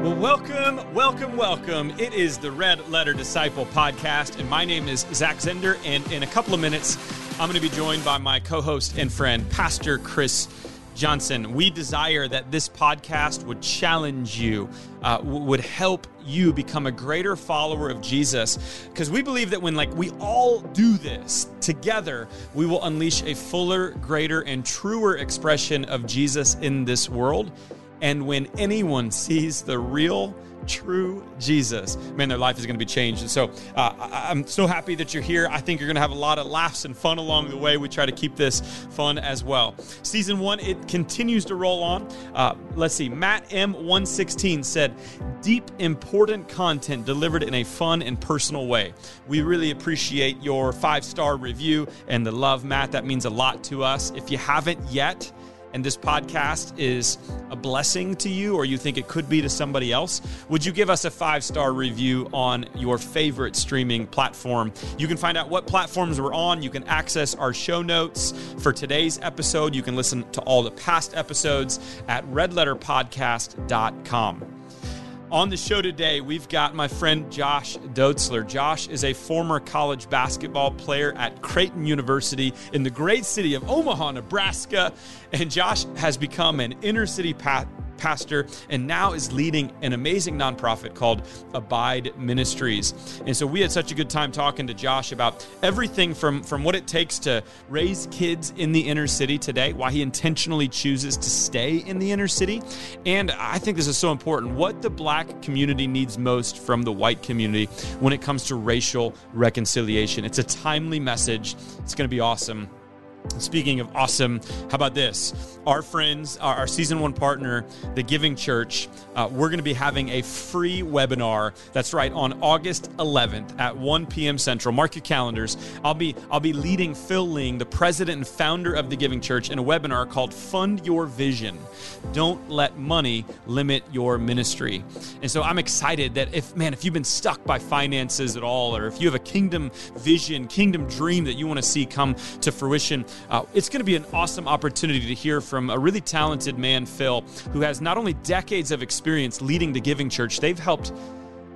Well, welcome, welcome, welcome. It is the Red Letter Disciple podcast, and my name is Zach Zehnder. And in a couple of minutes, I'm going to be joined by my co host and friend, Pastor Chris Johnson. We desire that this podcast would challenge you, uh, would help you become a greater follower of Jesus, because we believe that when like we all do this together, we will unleash a fuller, greater, and truer expression of Jesus in this world. And when anyone sees the real, true Jesus, man, their life is going to be changed. And so uh, I- I'm so happy that you're here. I think you're going to have a lot of laughs and fun along the way. We try to keep this fun as well. Season one, it continues to roll on. Uh, let's see. Matt M116 said, deep, important content delivered in a fun and personal way. We really appreciate your five star review and the love, Matt. That means a lot to us. If you haven't yet, and this podcast is a blessing to you or you think it could be to somebody else, would you give us a five star review on your favorite streaming platform? You can find out what platforms we're on. You can access our show notes for today's episode. You can listen to all the past episodes at redletterpodcast.com. On the show today, we've got my friend Josh Dotzler. Josh is a former college basketball player at Creighton University in the great city of Omaha, Nebraska. And Josh has become an inner city pa- pastor and now is leading an amazing nonprofit called Abide Ministries. And so we had such a good time talking to Josh about everything from, from what it takes to raise kids in the inner city today, why he intentionally chooses to stay in the inner city. And I think this is so important what the black community needs most from the white community when it comes to racial reconciliation. It's a timely message, it's going to be awesome. Speaking of awesome, how about this? Our friends, our, our season one partner, the Giving Church, uh, we're going to be having a free webinar. That's right, on August 11th at 1 p.m. Central. Mark your calendars. I'll be I'll be leading Phil Ling, the president and founder of the Giving Church, in a webinar called "Fund Your Vision." Don't let money limit your ministry. And so I'm excited that if man, if you've been stuck by finances at all, or if you have a kingdom vision, kingdom dream that you want to see come to fruition, uh, it's going to be an awesome opportunity to hear from a really talented man, Phil, who has not only decades of experience leading the Giving Church, they've helped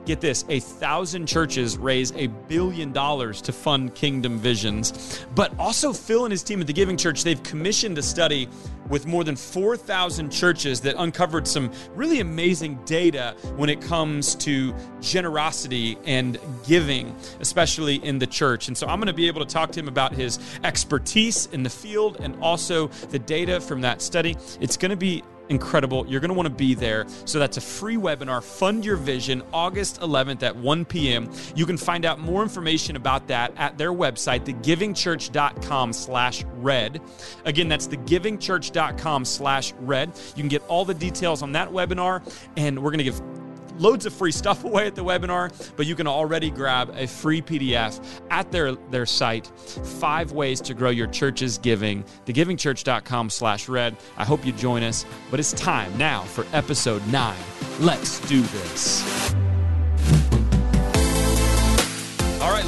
get this a thousand churches raise a billion dollars to fund kingdom visions but also phil and his team at the giving church. They've commissioned a study with more than 4000 churches that uncovered some really amazing data when it comes to generosity and giving especially in the church. And so i'm going to be able to talk to him about his expertise in the field and also the data from that study. It's going to be incredible. You're going to want to be there. So that's a free webinar, Fund Your Vision, August 11th at 1 p.m. You can find out more information about that at their website, thegivingchurch.com slash red. Again, that's thegivingchurch.com slash red. You can get all the details on that webinar, and we're going to give loads of free stuff away at the webinar, but you can already grab a free PDF at their, their site, five ways to grow your church's giving, thegivingchurch.com slash red. I hope you join us, but it's time now for episode nine. Let's do this.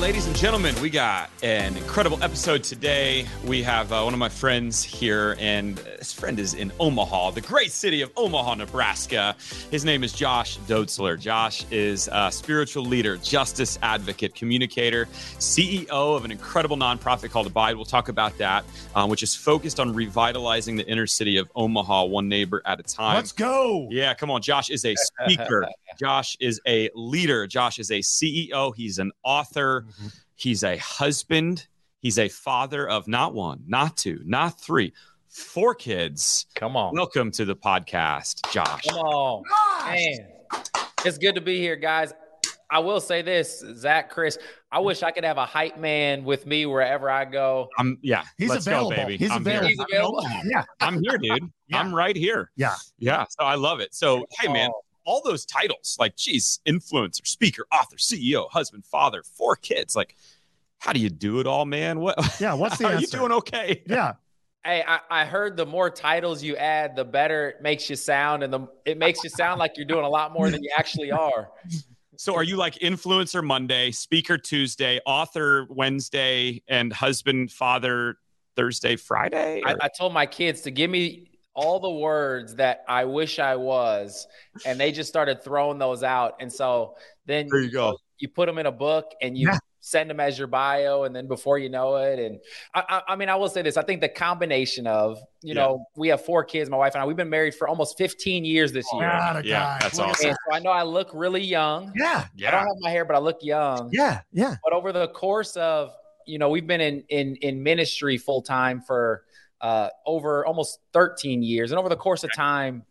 Ladies and gentlemen, we got an incredible episode today. We have uh, one of my friends here, and this friend is in Omaha, the great city of Omaha, Nebraska. His name is Josh Dotzler. Josh is a spiritual leader, justice advocate, communicator, CEO of an incredible nonprofit called Abide. We'll talk about that, um, which is focused on revitalizing the inner city of Omaha, one neighbor at a time. Let's go. Yeah, come on. Josh is a speaker. Josh is a leader. Josh is a CEO. He's an author. Mm-hmm. He's a husband. He's a father of not one, not two, not three, four kids. Come on. Welcome to the podcast, Josh. Come on. Man. It's good to be here, guys. I will say this, Zach, Chris, I wish I could have a hype man with me wherever I go. I'm yeah. He's let's available. go, baby. He's I'm available. He's available. Here. Yeah. I'm here, dude. Yeah. I'm right here. Yeah. Yeah. So I love it. So hey, man, Oh, all those titles, like, geez, influencer, speaker, author, CEO, husband, father, four kids. Like, how do you do it all, man? What? Yeah. What's the Are you answer? doing okay? Yeah. Hey, I, I heard the more titles you add, the better it makes you sound, and the it makes you sound like you're doing a lot more than you actually are. So are you like influencer Monday, speaker Tuesday, author Wednesday, and husband, father Thursday, Friday? I, I told my kids to give me all the words that I wish I was, and they just started throwing those out. And so then there you go. You put them in a book and you yeah. send them as your bio, and then before you know it, and I, I, I mean, I will say this: I think the combination of you yeah. know we have four kids, my wife and I, we've been married for almost 15 years this year. Yeah, yeah that's awesome. And so I know I look really young. Yeah, yeah. I don't have my hair, but I look young. Yeah, yeah. But over the course of you know, we've been in in in ministry full time for uh, over almost 13 years, and over the course of time,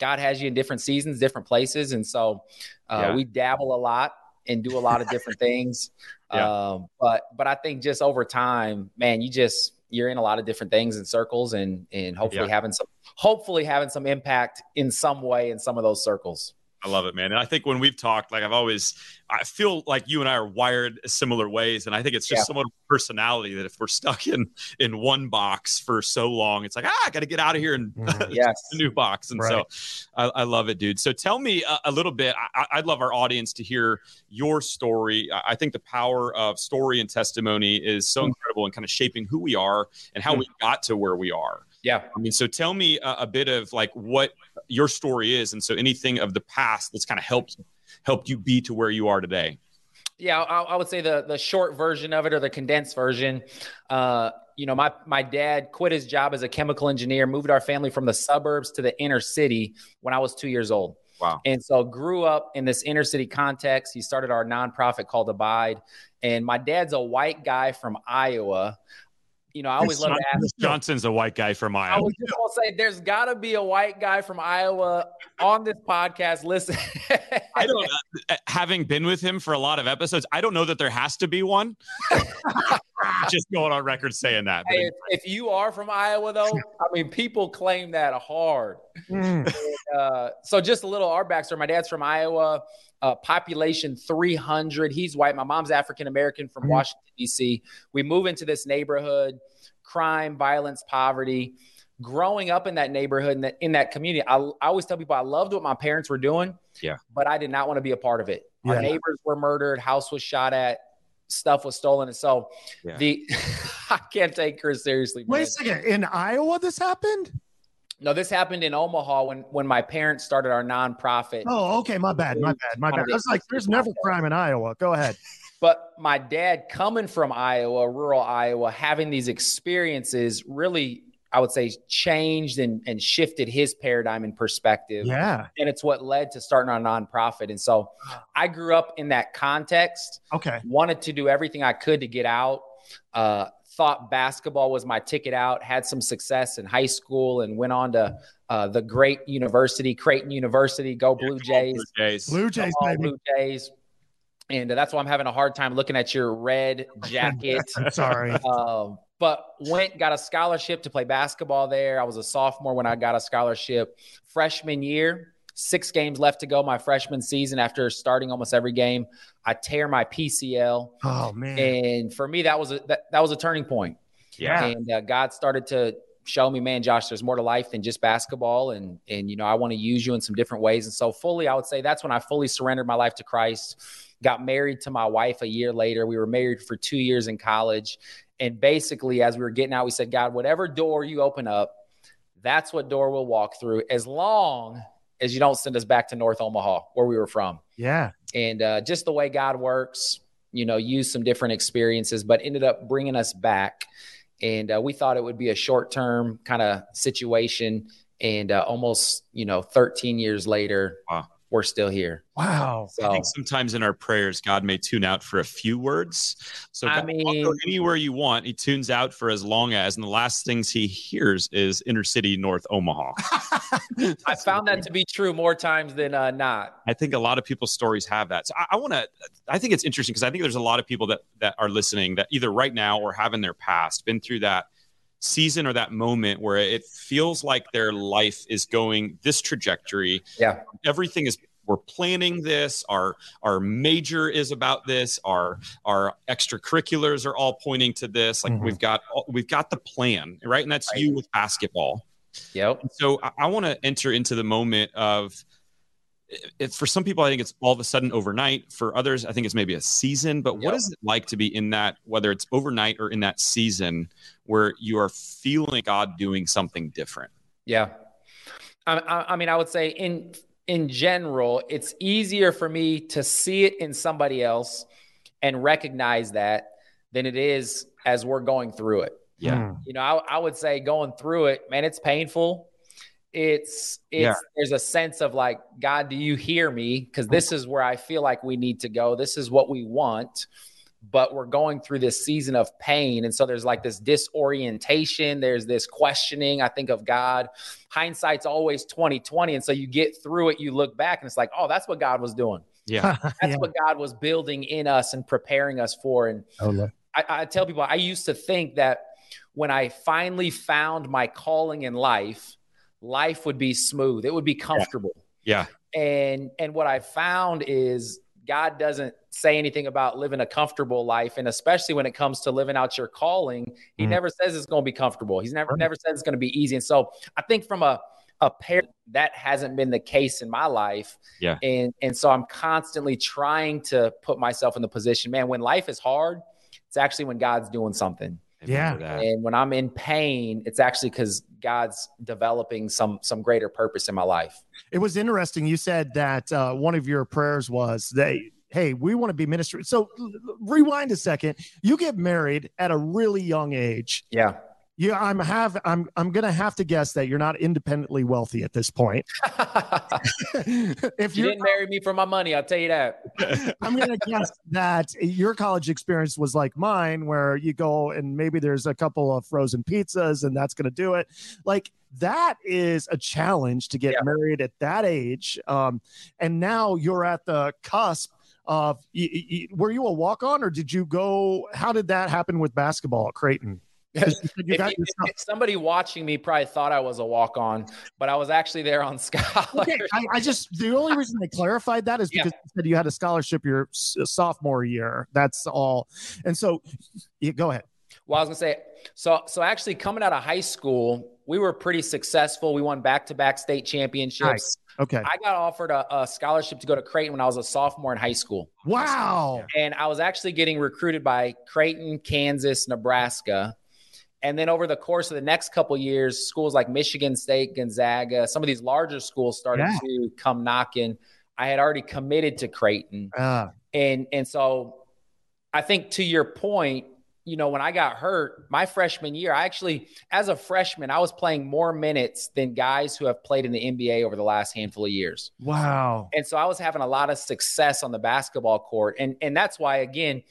God has you in different seasons, different places, and so uh, yeah. we dabble a lot and do a lot of different things. Yeah. Um, but but I think just over time, man, you just you're in a lot of different things and circles, and and hopefully yeah. having some hopefully having some impact in some way in some of those circles. I love it, man. And I think when we've talked, like I've always, I feel like you and I are wired similar ways, and I think it's just yeah. somewhat of personality that if we're stuck in in one box for so long, it's like ah, I got to get out of here and mm-hmm. yes. a new box. And right. so, I, I, love it, dude. So tell me a, a little bit. I, would love our audience to hear your story. I, I think the power of story and testimony is so mm-hmm. incredible in kind of shaping who we are and how mm-hmm. we got to where we are. Yeah. I mean, so tell me a, a, bit of like what your story is, and so anything of the past that's kind of helped helped you be to where you are today. Yeah, I, I would say the the short version of it or the condensed version. Uh, you know, my my dad quit his job as a chemical engineer, moved our family from the suburbs to the inner city when I was two years old. Wow. And so grew up in this inner city context. He started our nonprofit called Abide. And my dad's a white guy from Iowa you know, I always love to ask. Johnson's a white guy from Iowa. I was just gonna say, there's got to be a white guy from Iowa on this podcast. Listen, I don't. Uh, having been with him for a lot of episodes, I don't know that there has to be one. just going on record saying that. Hey, if, if, you are from Iowa, though, I mean, people claim that hard. Mm. And, uh, so, just a little our backstory. My dad's from Iowa. Uh, population 300. He's white. My mom's African American from mm. Washington D.C. We move into this neighborhood, crime, violence, poverty. Growing up in that neighborhood, in that, in that community, I, I always tell people I loved what my parents were doing. Yeah. But I did not want to be a part of it. Yeah. Our neighbors were murdered, house was shot at, stuff was stolen. And so yeah. the I can't take Chris seriously. Wait a second. In Iowa, this happened? No, this happened in Omaha when when my parents started our nonprofit. Oh, okay. My bad. My bad. My bad. I was like, there's never crime in Iowa. Go ahead. But my dad, coming from Iowa, rural Iowa, having these experiences really, I would say, changed and, and shifted his paradigm and perspective. Yeah. And it's what led to starting our nonprofit. And so I grew up in that context. Okay. Wanted to do everything I could to get out. Uh, thought basketball was my ticket out, had some success in high school, and went on to uh, the great university, Creighton University. Go Blue Jays. Blue Jays. Blue Jays, Blue Jays and uh, that's why I'm having a hard time looking at your red jacket. I'm sorry. Um, but went got a scholarship to play basketball there. I was a sophomore when I got a scholarship. Freshman year, six games left to go my freshman season. After starting almost every game, I tear my PCL. Oh man! And for me, that was a that, that was a turning point. Yeah. And uh, God started to show me, man, Josh, there's more to life than just basketball, and and you know I want to use you in some different ways. And so fully, I would say that's when I fully surrendered my life to Christ got married to my wife a year later. We were married for two years in college. And basically, as we were getting out, we said, God, whatever door you open up, that's what door we'll walk through as long as you don't send us back to North Omaha, where we were from. Yeah. And uh, just the way God works, you know, use some different experiences, but ended up bringing us back. And uh, we thought it would be a short term kind of situation. And uh, almost, you know, 13 years later, wow we're still here. Wow. So, I think sometimes in our prayers, God may tune out for a few words. So I mean, anywhere you want, he tunes out for as long as, and the last things he hears is inner city North Omaha. I found that to be true more times than uh, not. I think a lot of people's stories have that. So I, I want to, I think it's interesting because I think there's a lot of people that, that are listening that either right now or have in their past been through that season or that moment where it feels like their life is going this trajectory. Yeah. Everything is we're planning this our our major is about this our our extracurriculars are all pointing to this like mm-hmm. we've got we've got the plan right and that's right. you with basketball yep so i, I want to enter into the moment of it, for some people, I think it's all of a sudden overnight. For others, I think it's maybe a season. But yep. what is it like to be in that, whether it's overnight or in that season, where you are feeling God doing something different? Yeah. I, I, I mean, I would say in in general, it's easier for me to see it in somebody else and recognize that than it is as we're going through it. Yeah. Hmm. You know, I, I would say going through it, man, it's painful. It's it's yeah. there's a sense of like, God, do you hear me? Because this is where I feel like we need to go. This is what we want but we're going through this season of pain. And so there's like this disorientation, there's this questioning, I think, of God. Hindsight's always 2020. And so you get through it, you look back, and it's like, oh, that's what God was doing. Yeah. That's yeah. what God was building in us and preparing us for. And oh, I, I tell people, I used to think that when I finally found my calling in life, life would be smooth. It would be comfortable. Yeah. yeah. And and what I found is God doesn't say anything about living a comfortable life. And especially when it comes to living out your calling, he mm. never says it's going to be comfortable. He's never, never says it's going to be easy. And so I think from a, a pair that hasn't been the case in my life. Yeah. And, and so I'm constantly trying to put myself in the position, man, when life is hard, it's actually when God's doing something. Yeah. And when I'm in pain, it's actually because God's developing some some greater purpose in my life. It was interesting. You said that uh, one of your prayers was that hey, we want to be ministry. So rewind a second. You get married at a really young age. Yeah. Yeah, I'm have I'm I'm gonna have to guess that you're not independently wealthy at this point. if you didn't marry me for my money, I'll tell you that. I'm gonna guess that your college experience was like mine, where you go and maybe there's a couple of frozen pizzas and that's gonna do it. Like that is a challenge to get yeah. married at that age. Um, and now you're at the cusp of. Y- y- were you a walk on, or did you go? How did that happen with basketball at Creighton? If, if, somebody watching me probably thought I was a walk on, but I was actually there on scholarship. Okay, I, I, just the only reason I clarified that is because yeah. you said you had a scholarship your sophomore year. That's all. And so, yeah, go ahead. Well, I was gonna say so. So actually, coming out of high school, we were pretty successful. We won back-to-back state championships. Nice. Okay. I got offered a, a, scholarship to go to Creighton when I was a sophomore in high school. Wow. And I was actually getting recruited by Creighton, Kansas, Nebraska. And then over the course of the next couple years, schools like Michigan State, Gonzaga, some of these larger schools started yeah. to come knocking. I had already committed to Creighton. Uh. And and so I think to your point, you know, when I got hurt my freshman year, I actually, as a freshman, I was playing more minutes than guys who have played in the NBA over the last handful of years. Wow. And so I was having a lot of success on the basketball court. And and that's why again,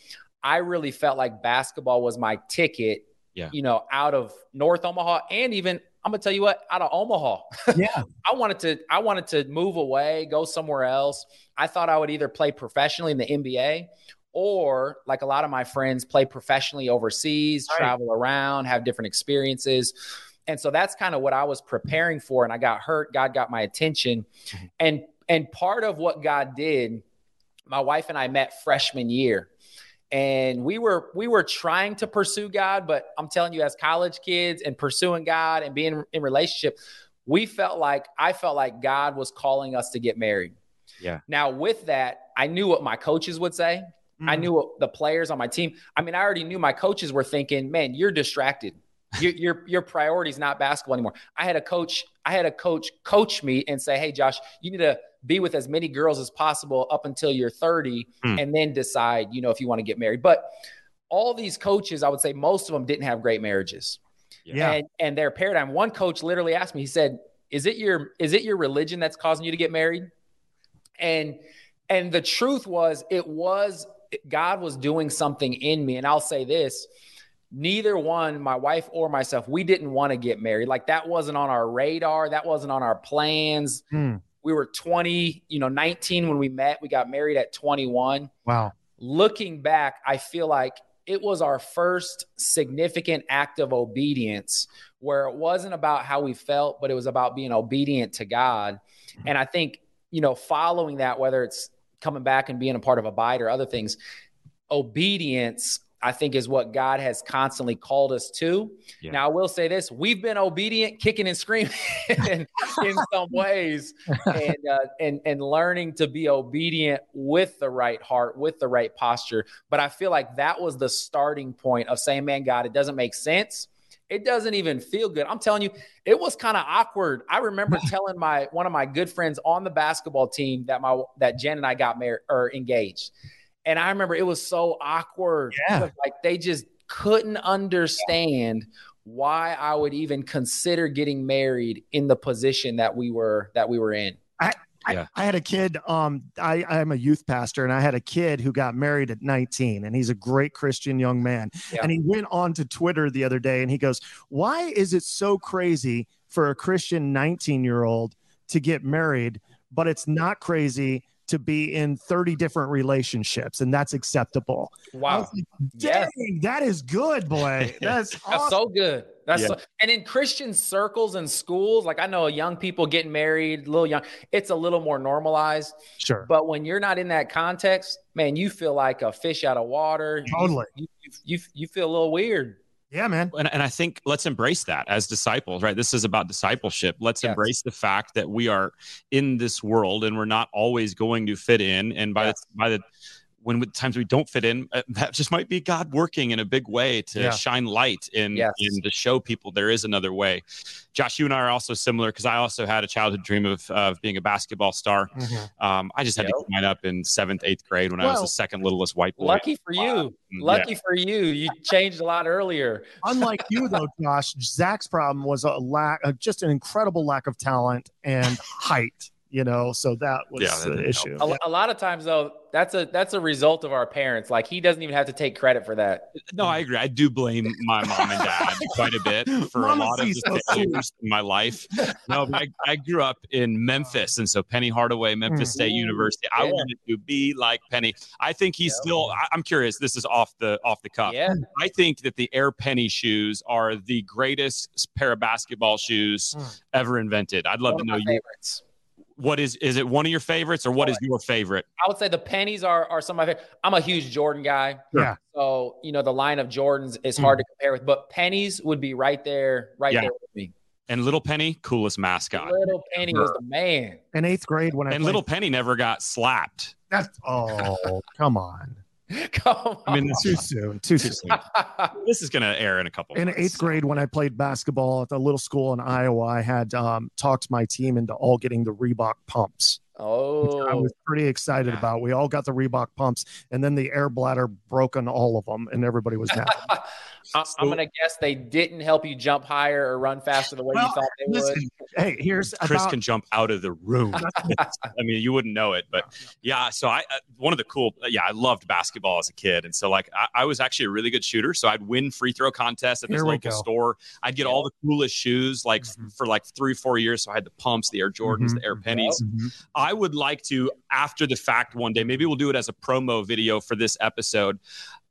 I really felt like basketball was my ticket yeah. you know, out of North Omaha and even I'm gonna tell you what, out of Omaha. Yeah. I wanted to I wanted to move away, go somewhere else. I thought I would either play professionally in the NBA or like a lot of my friends play professionally overseas, right. travel around, have different experiences. And so that's kind of what I was preparing for and I got hurt, God got my attention. Mm-hmm. And and part of what God did, my wife and I met freshman year and we were we were trying to pursue God, but I'm telling you, as college kids and pursuing God and being in relationship, we felt like I felt like God was calling us to get married. Yeah. Now, with that, I knew what my coaches would say. Mm-hmm. I knew what the players on my team. I mean, I already knew my coaches were thinking, "Man, you're distracted. your your your priority is not basketball anymore." I had a coach. I had a coach coach me and say, "Hey, Josh, you need to." Be with as many girls as possible up until you're 30 mm. and then decide, you know, if you want to get married. But all these coaches, I would say most of them didn't have great marriages. Yeah. And, and their paradigm, one coach literally asked me, he said, is it your, is it your religion that's causing you to get married? And, and the truth was it was, God was doing something in me. And I'll say this, neither one, my wife or myself, we didn't want to get married. Like that wasn't on our radar. That wasn't on our plans. Mm. We were 20, you know, 19 when we met. We got married at 21. Wow. Looking back, I feel like it was our first significant act of obedience where it wasn't about how we felt, but it was about being obedient to God. Mm-hmm. And I think, you know, following that, whether it's coming back and being a part of Abide or other things, obedience I think is what God has constantly called us to. Yeah. Now, I will say this: we've been obedient, kicking and screaming in, in some ways, and uh, and and learning to be obedient with the right heart, with the right posture. But I feel like that was the starting point of saying, "Man, God, it doesn't make sense." it doesn't even feel good. I'm telling you, it was kind of awkward. I remember telling my one of my good friends on the basketball team that my that Jen and I got married or engaged. And I remember it was so awkward. Yeah. Like they just couldn't understand why I would even consider getting married in the position that we were that we were in. I, I, had a kid. Um, I, I'm a youth pastor, and I had a kid who got married at 19, and he's a great Christian young man. Yeah. And he went on to Twitter the other day, and he goes, "Why is it so crazy for a Christian 19 year old to get married, but it's not crazy to be in 30 different relationships, and that's acceptable?" Wow. was like, Yes. That is good, boy. That's That's so good. That's Yeah. so, and in Christian circles and schools, like I know young people getting married, little young, it's a little more normalized. sure. But when you're not in that context, man, you feel like a fish out of water. Totally. You, you, you, you feel a little weird. Yeah, man. and, and I think let's embrace that as disciples, right? This is about discipleship. Let's Yes. embrace the fact that we are in this world and we're not always going to fit in. And by Yes. the by the when the times we don't fit in, uh, that just might be God working in a big way to Yeah. shine light in, Yes. in to show people there is another way. Josh, you and I are also similar because I also had a childhood dream of, of being a basketball star. Um, I just had to Yep. get mine up in seventh, eighth grade when I was the second littlest white boy. Lucky for you. Mm, yeah. Lucky for you. You changed a lot earlier. Unlike you, though, Josh, Zach's problem was a lack, uh, just an incredible lack of talent and height. You know, so that was Yeah, the issue. A, a lot of times though, that's a that's a result of our parents. Like he doesn't even have to take credit for that. No, I agree. I do blame my mom and dad quite a bit for Mama a lot of the so failures in my life. No, I, I grew up in Memphis, and so Penny Hardaway, Memphis State Ooh, University. I wanted to be like Penny. I think he's Yeah. still. I, I'm curious. This is off the off the cuff. Yeah. I think that the Air Penny shoes are the greatest pair of basketball shoes Mm. ever invented. I'd love One to of know my you. favorites. What is is it one of your favorites or what is your favorite? I would say the pennies are are some of my favorite. I'm a huge Jordan guy. Yeah. So, you know, the line of Jordans is hmm. hard to compare with, but pennies would be right there, right Yeah. there with me. And Little Penny, coolest mascot. Little Penny was the man. In eighth grade, when I And played- Little Penny never got slapped. that's oh, come on, Come. I mean, too soon, too soon. this is going to air in a couple. In months. eighth grade, when I played basketball at the little school in Iowa, I had um, talked my team into all getting the Reebok pumps. which I oh, was pretty excited Yeah. about. We all got the Reebok pumps, and then the air bladder broke on all of them, and everybody was happy. I, I'm gonna guess they didn't help you jump higher or run faster the way Well, you thought they Listen, hey, here's Chris about can jump out of the room. I mean, you wouldn't know it, but yeah. So I, uh, one of the cool, yeah, I loved basketball as a kid, and so like I, I was actually a really good shooter. So I'd win free throw contests at this Here we local go. store. I'd get all the coolest shoes, like f- Mhm. for like three, four years. So I had the pumps, the Air Jordans, Mhm. the Air Pennies. Mhm. I would like to, after the fact, one day, maybe we'll do it as a promo video for this episode.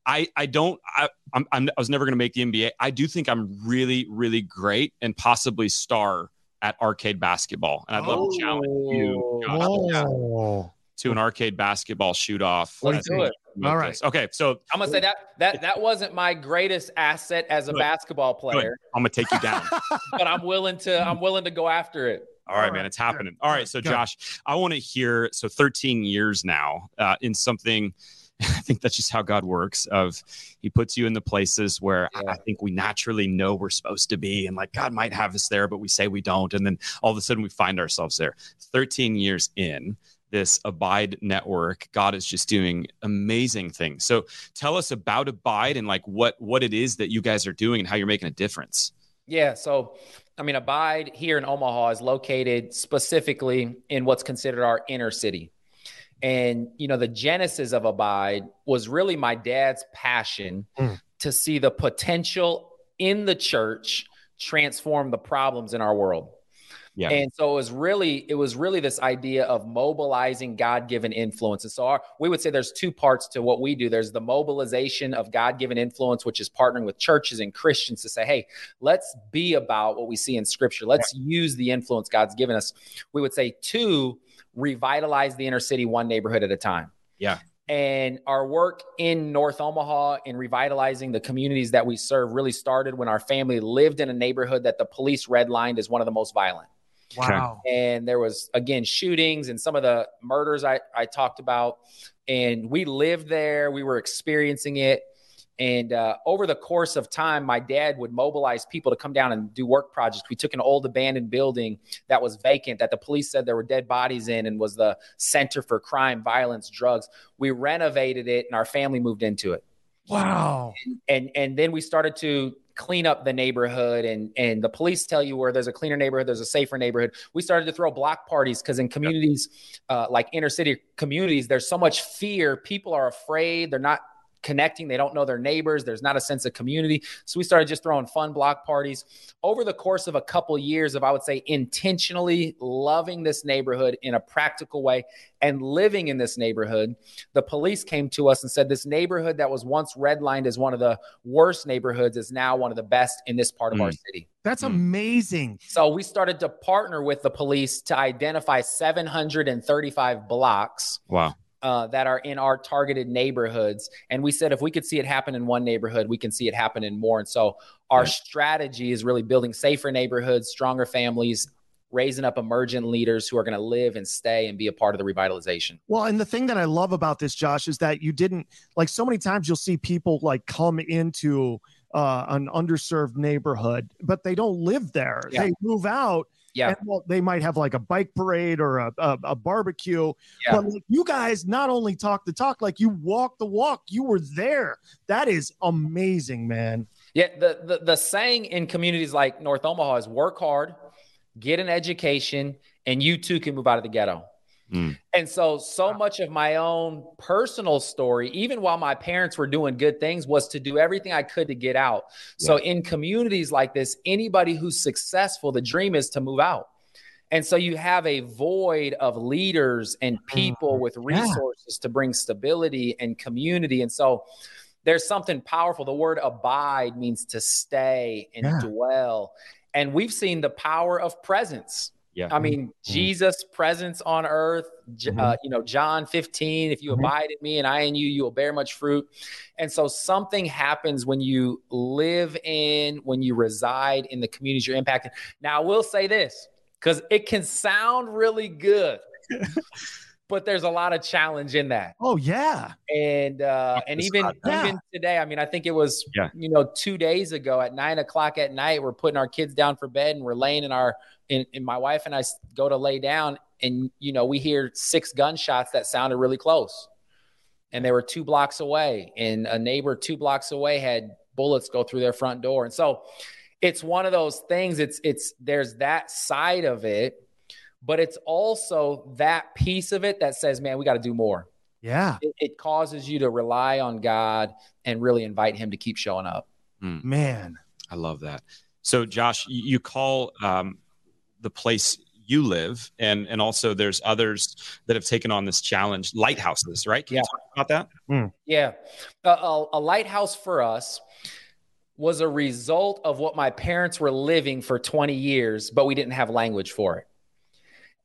I, I don't I I'm, I'm I was never going to make the NBA. I do think I'm really really great and possibly star at arcade basketball, and I'd love to challenge you Josh, Oh, to an arcade basketball shoot off. Let's do it. All right. Okay, so I'm gonna say that that that wasn't my greatest asset as a Good. basketball good. player, I'm gonna take you down. but I'm willing to I'm willing to go after it. All right, All man, it's happening. All right, so. Josh, I want to hear. So 13 years now uh, in something. I think that's just how God works. Of He puts you in the places where I- Yeah. I think we naturally know we're supposed to be, and like God might have us there, but we say we don't, and then all of a sudden we find ourselves there. 13 years in this Abide network, God is just doing amazing things. So tell us about Abide and like what what it is that you guys are doing and how you're making a difference. Yeah. So, I mean, Abide here in Omaha is located specifically in what's considered our inner city. And, you know, the genesis of Abide was really my dad's passion Mm. to see the potential in the church transform the problems in our world. Yeah. And so it was really it was really this idea of mobilizing God-given influences. So our, we would say there's two parts to what we do. There's the mobilization of God-given influence, which is partnering with churches and Christians to say, "Hey, let's be about what we see in Scripture. Let's use the influence God's given us." We would say two, revitalize the inner city one neighborhood at a time. Yeah. And our work in North Omaha in revitalizing the communities that we serve really started when our family lived in a neighborhood that the police redlined as one of the most violent wow. and there was again shootings and some of the murders I, I talked about and we lived there we were experiencing it And uh, over the course of time, my dad would mobilize people to come down and do work projects. We took an old abandoned building that was vacant, that the police said there were dead bodies in, and was the center for crime, violence, drugs. We renovated it, and our family moved into it. Wow. And and, and then we started to clean up the neighborhood and and the police tell you where there's a cleaner neighborhood there's a safer neighborhood we started to throw block parties because in communities uh, like inner city communities there's so much fear people are afraid they're not connecting. They don't know their neighbors. There's not a sense of community. So we started just throwing fun block parties over the course of a couple years of, I would say, intentionally loving this neighborhood in a practical way and living in this neighborhood. The police came to us and said this neighborhood that was once redlined as one of the worst neighborhoods is now one of the best in this part of mm. our city. That's mm. amazing. So we started to partner with the police to identify 735 blocks. Wow uh, that are in our targeted neighborhoods. And we said if we could see it happen in one neighborhood, we can see it happen in more. And so our strategy is really building safer neighborhoods, stronger families, raising up emergent leaders who are going to live and stay and be a part of the revitalization. Well, and the thing that I love about this, Josh, is that you didn't like so many times you'll see people like come into uh, an underserved neighborhood, but they don't live there. Yeah. They move out yeah. And, well, they might have like a bike parade or a, a, a barbecue. Yeah. But like, you guys not only talk the talk, like you walk the walk. You were there. That is amazing, man. Yeah. The, the, the saying in communities like North Omaha is work hard, get an education, and you too can move out of the ghetto. Mm. And so, so much of my own personal story, even while my parents were doing good things, was to do everything I could to get out. Yeah. So, in communities like this, anybody who's successful, the dream is to move out. And so, you have a void of leaders and mm-hmm. people with resources yeah. to bring stability and community. And so, there's something powerful. The word abide means to stay and yeah. dwell. And we've seen the power of presence yeah. I mean, mm-hmm. Jesus' presence on earth, mm-hmm. uh, you know, John 15, if you mm-hmm. abide in me and I in you, you will bear much fruit. And so something happens when you live in, when you reside in the communities you're impacting. Now, I will say this because it can sound really good. but there's a lot of challenge in that. Oh yeah, and uh, and even yeah. even today, I mean, I think it was yeah. you know two days ago at nine o'clock at night, we're putting our kids down for bed and we're laying in our and, and my wife and I go to lay down, and you know we hear six gunshots that sounded really close, and they were two blocks away, and a neighbor two blocks away had bullets go through their front door, and so it's one of those things. It's it's there's that side of it, but it's also that piece of it that says, man, we got to do more. Yeah, it, it, causes you to rely on God and really invite Him to keep showing up. Mm. Man, I love that. So, Josh, you call um, the place you live and and also there's others that have taken on this challenge lighthouses right Can yeah about that mm. yeah a, a, a lighthouse for us was a result of what my parents were living for 20 years but we didn't have language for it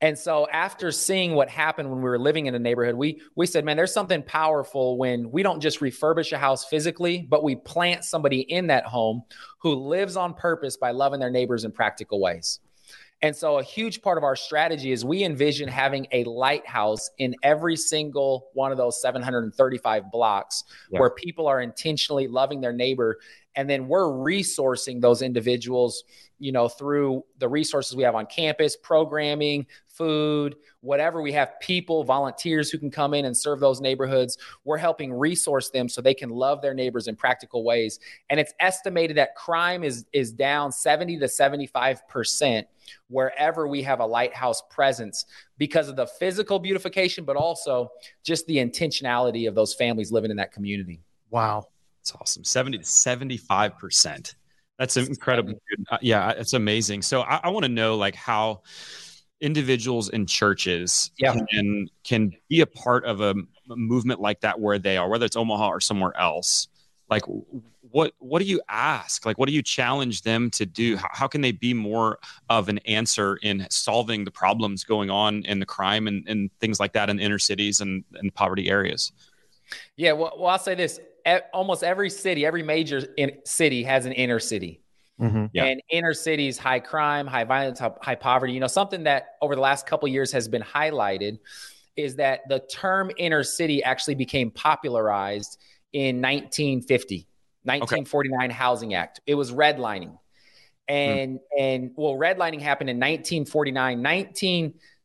and so after seeing what happened when we were living in a neighborhood, we we said, man, there's something powerful when we don't just refurbish a house physically, but we plant somebody in that home who lives on purpose by loving their neighbors in practical ways. And so, a huge part of our strategy is we envision having a lighthouse in every single one of those 735 blocks yeah. where people are intentionally loving their neighbor. And then we're resourcing those individuals, you know, through the resources we have on campus, programming, food, whatever. We have people, volunteers who can come in and serve those neighborhoods. We're helping resource them so they can love their neighbors in practical ways. And it's estimated that crime is is down 70 to 75 percent wherever we have a lighthouse presence because of the physical beautification, but also just the intentionality of those families living in that community. Wow. That's awesome. 70 to 75%. That's incredible. Uh, yeah, it's amazing. So I, I want to know like how individuals and churches yeah. can can be a part of a movement like that where they are, whether it's Omaha or somewhere else. Like what what do you ask? Like what do you challenge them to do? How, how, can they be more of an answer in solving the problems going on in the crime and, and things like that in inner cities and, and poverty areas? Yeah well, well i'll say this. Almost every city every major city has an inner city mm-hmm. yeah. and inner cities high crime high violence high poverty you know something that over the last couple years has been highlighted is that the term inner city actually became popularized in 1950 1949 okay. Housing Act. It was redlining. And hmm. and well, redlining happened in 1949.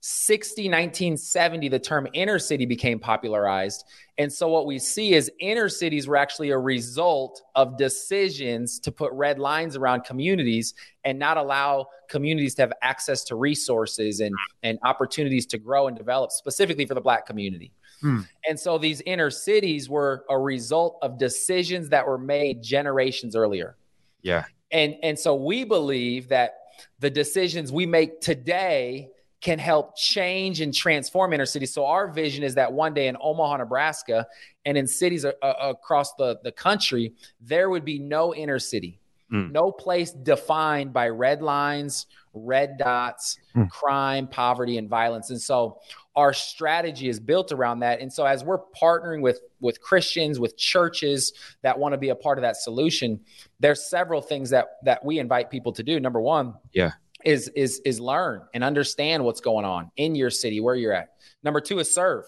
1960, 1970, the term inner city became popularized. And so what we see is inner cities were actually a result of decisions to put red lines around communities and not allow communities to have access to resources and, and opportunities to grow and develop specifically for the black community. Hmm. And so these inner cities were a result of decisions that were made generations earlier. Yeah. And and so we believe that the decisions we make today can help change and transform inner cities. So our vision is that one day in Omaha, Nebraska, and in cities a- a- across the, the country, there would be no inner city, mm. no place defined by red lines, red dots, mm. crime, poverty, and violence. And so our strategy is built around that. And so as we're partnering with with Christians, with churches that want to be a part of that solution, there's several things that that we invite people to do. Number one, yeah, is is is learn and understand what's going on in your city where you're at. Number two is serve.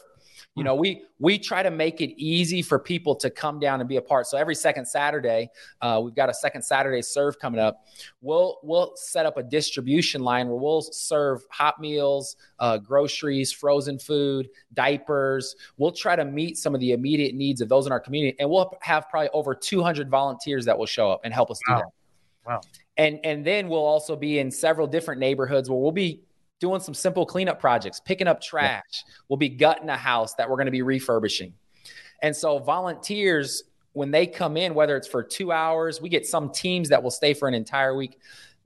You know, we we try to make it easy for people to come down and be a part. So every second Saturday, uh, we've got a second Saturday serve coming up. We'll we'll set up a distribution line where we'll serve hot meals, uh, groceries, frozen food, diapers. We'll try to meet some of the immediate needs of those in our community, and we'll have probably over 200 volunteers that will show up and help us wow. do that. Wow. And and then we'll also be in several different neighborhoods where we'll be doing some simple cleanup projects, picking up trash. Yeah. We'll be gutting a house that we're going to be refurbishing. And so volunteers, when they come in, whether it's for two hours, we get some teams that will stay for an entire week.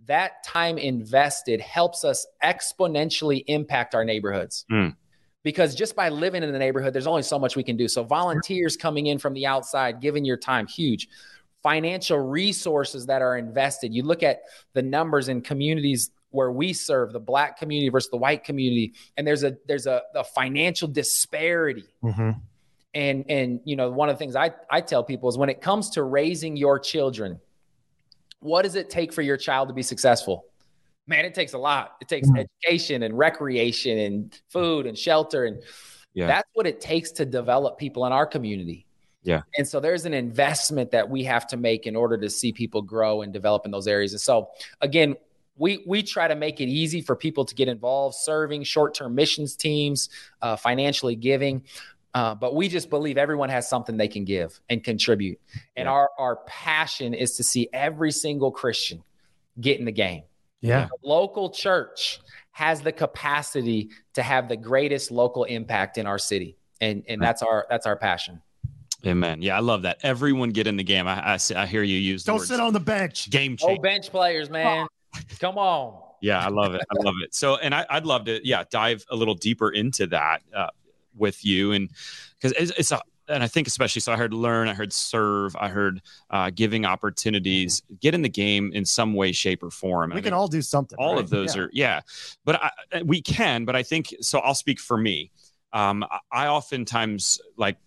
That time invested helps us exponentially impact our neighborhoods. Mm. Because just by living in the neighborhood, there's only so much we can do. So volunteers coming in from the outside, giving your time, huge financial resources that are invested. You look at the numbers in communities where we serve the black community versus the white community and there's a there's a, a financial disparity mm-hmm. and and you know one of the things i i tell people is when it comes to raising your children what does it take for your child to be successful man it takes a lot it takes mm-hmm. education and recreation and food and shelter and yeah. that's what it takes to develop people in our community yeah. And so there's an investment that we have to make in order to see people grow and develop in those areas. And so again, we we try to make it easy for people to get involved, serving short-term missions teams, uh, financially giving. Uh, but we just believe everyone has something they can give and contribute. And yeah. our our passion is to see every single Christian get in the game. Yeah. Local church has the capacity to have the greatest local impact in our city. And and that's our that's our passion. Amen. Yeah, I love that. Everyone get in the game. I I, I hear you use. Don't sit on the bench. Game change. Oh, bench players, man. Come on. Yeah, I love it. I love it. So, and I, would love to, yeah, dive a little deeper into that uh, with you, and because it's, it's, a, and I think especially, so I heard learn, I heard serve, I heard uh, giving opportunities, get in the game in some way, shape, or form. We I can all do something. All right? of those yeah. are, yeah, but I, we can. But I think so. I'll speak for me. Um, I oftentimes like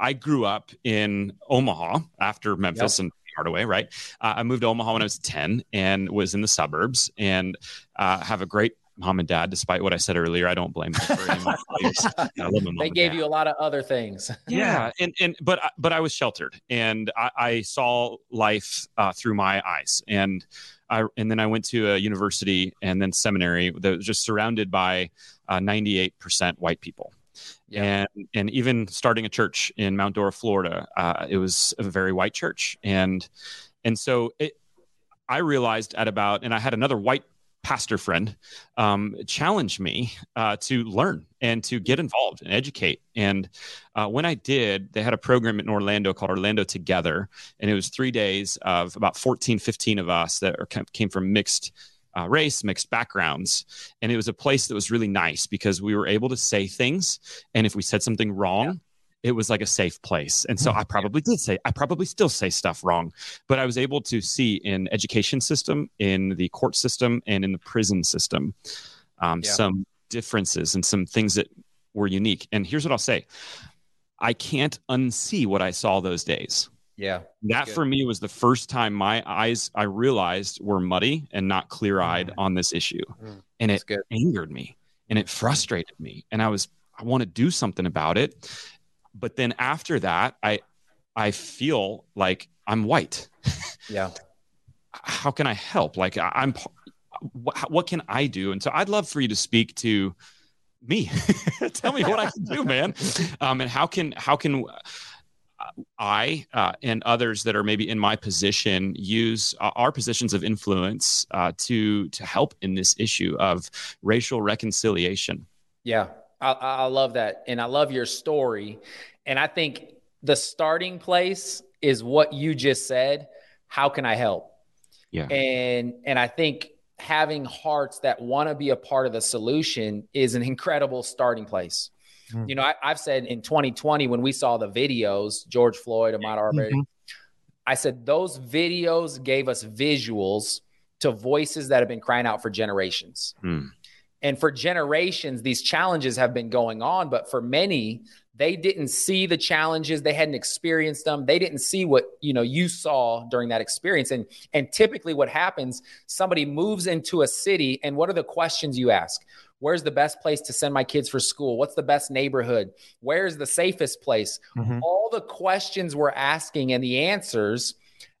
I grew up in Omaha after Memphis yep. and Hardaway, right? Uh, I moved to Omaha when I was 10 and was in the suburbs and uh, have a great mom and dad, despite what I said earlier. I don't blame them for any I love my They gave you a lot of other things. yeah. And, and, but, but I was sheltered and I, I saw life uh, through my eyes. And I, and then I went to a university and then seminary that was just surrounded by 98% uh, white people. Yeah. And and even starting a church in Mount Dora, Florida, uh, it was a very white church, and and so it, I realized at about, and I had another white pastor friend um, challenge me uh, to learn and to get involved and educate. And uh, when I did, they had a program in Orlando called Orlando Together. And it was three days of about 14, 15 of us that are, came from mixed uh, race, mixed backgrounds. And it was a place that was really nice because we were able to say things. And if we said something wrong, yeah. it was like a safe place. And so I probably did say, I probably still say stuff wrong, but I was able to see in education system, in the court system, and in the prison system um, yeah. some differences and some things that were unique. And here's what I'll say I can't unsee what I saw those days. Yeah. That good. for me was the first time my eyes I realized were muddy and not clear eyed mm. on this issue. Mm. And it good. angered me and it frustrated me. And I was, I want to do something about it. But then after that, I, I feel like I'm white. Yeah. How can I help? Like I'm what, what can I do? And so I'd love for you to speak to me. Tell me what I can do, man. Um, and how can how can I uh, and others that are maybe in my position use uh, our positions of influence uh, to to help in this issue of racial reconciliation. Yeah, I, I love that, and I love your story. And I think the starting place is what you just said. How can I help? Yeah, and and I think having hearts that want to be a part of the solution is an incredible starting place. Mm-hmm. You know, I, have said in 2020 when we saw the videos, George Floyd, Ahmaud Arbery, mm-hmm. I said those videos gave us visuals to voices that have been crying out for generations. Mm. And for generations, these challenges have been going on, but for many, they didn't see the challenges they hadn't experienced them they didn't see what you know you saw during that experience and and typically what happens somebody moves into a city and what are the questions you ask where's the best place to send my kids for school what's the best neighborhood where's the safest place mm-hmm. all the questions we're asking and the answers